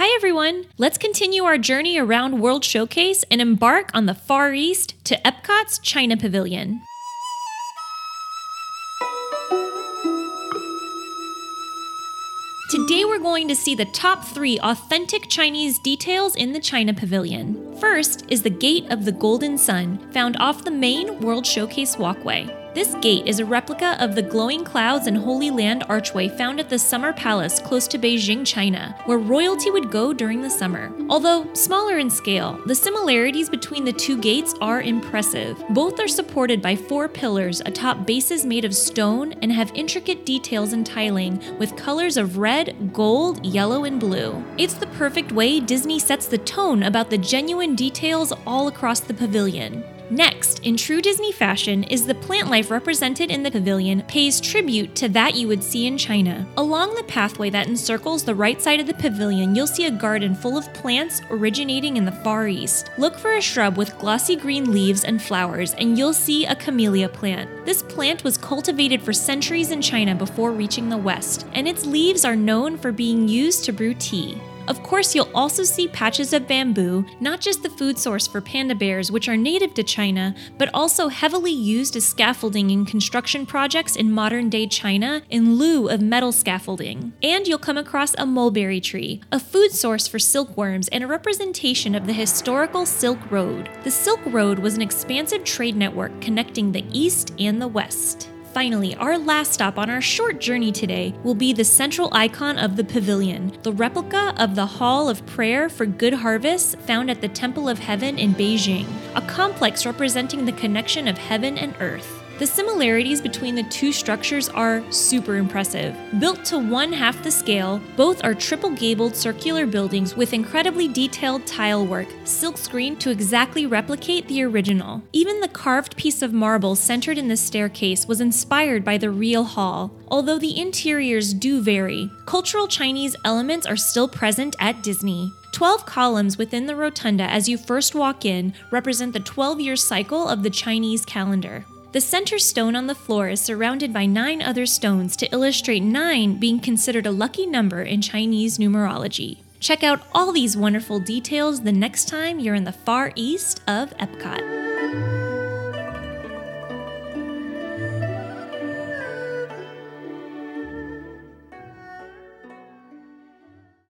Hi, everyone! Let's continue our journey around World Showcase and embark on the Far East to Epcot's China Pavilion. Today we're going to see the top three authentic Chinese details in the China Pavilion. First is the Gate of the Golden Sun, found off the main World Showcase walkway. This gate is a replica of the glowing clouds and Holy Land archway found at the Summer Palace close to Beijing, China, where royalty would go during the summer. Although smaller in scale, the similarities between the two gates are impressive. Both are supported by four pillars atop bases made of stone and have intricate details and tiling with colors of red, gold, yellow, and blue. It's the perfect way Disney sets the tone about the genuine details all across the pavilion. Next, in true Disney fashion, is the plant life represented in the pavilion pays tribute to that you would see in China. Along the pathway that encircles the right side of the pavilion, you'll see a garden full of plants originating in the Far East. Look for a shrub with glossy green leaves and flowers, and you'll see a camellia plant. This plant was cultivated for centuries in China before reaching the West, and its leaves are known for being used to brew tea. Of course, you'll also see patches of bamboo, not just the food source for panda bears, which are native to China, but also heavily used as scaffolding in construction projects in modern day China in lieu of metal scaffolding. And you'll come across a mulberry tree, a food source for silkworms and a representation of the historical Silk Road. The Silk Road was an expansive trade network connecting the East and the West. Finally, our last stop on our short journey today will be the central icon of the pavilion, the replica of the Hall of Prayer for Good Harvests found at the Temple of Heaven in Beijing, a complex representing the connection of heaven and earth. The similarities between the two structures are super impressive. Built to one half the scale, both are triple gabled circular buildings with incredibly detailed tile work, silkscreened to exactly replicate the original. Even the carved piece of marble centered in the staircase was inspired by the real hall. Although the interiors do vary, cultural Chinese elements are still present at Disney. 12 columns within the rotunda as you first walk in represent the 12 year cycle of the Chinese calendar. The center stone on the floor is surrounded by nine other stones to illustrate nine being considered a lucky number in Chinese numerology. Check out all these wonderful details the next time you're in the far east of Epcot.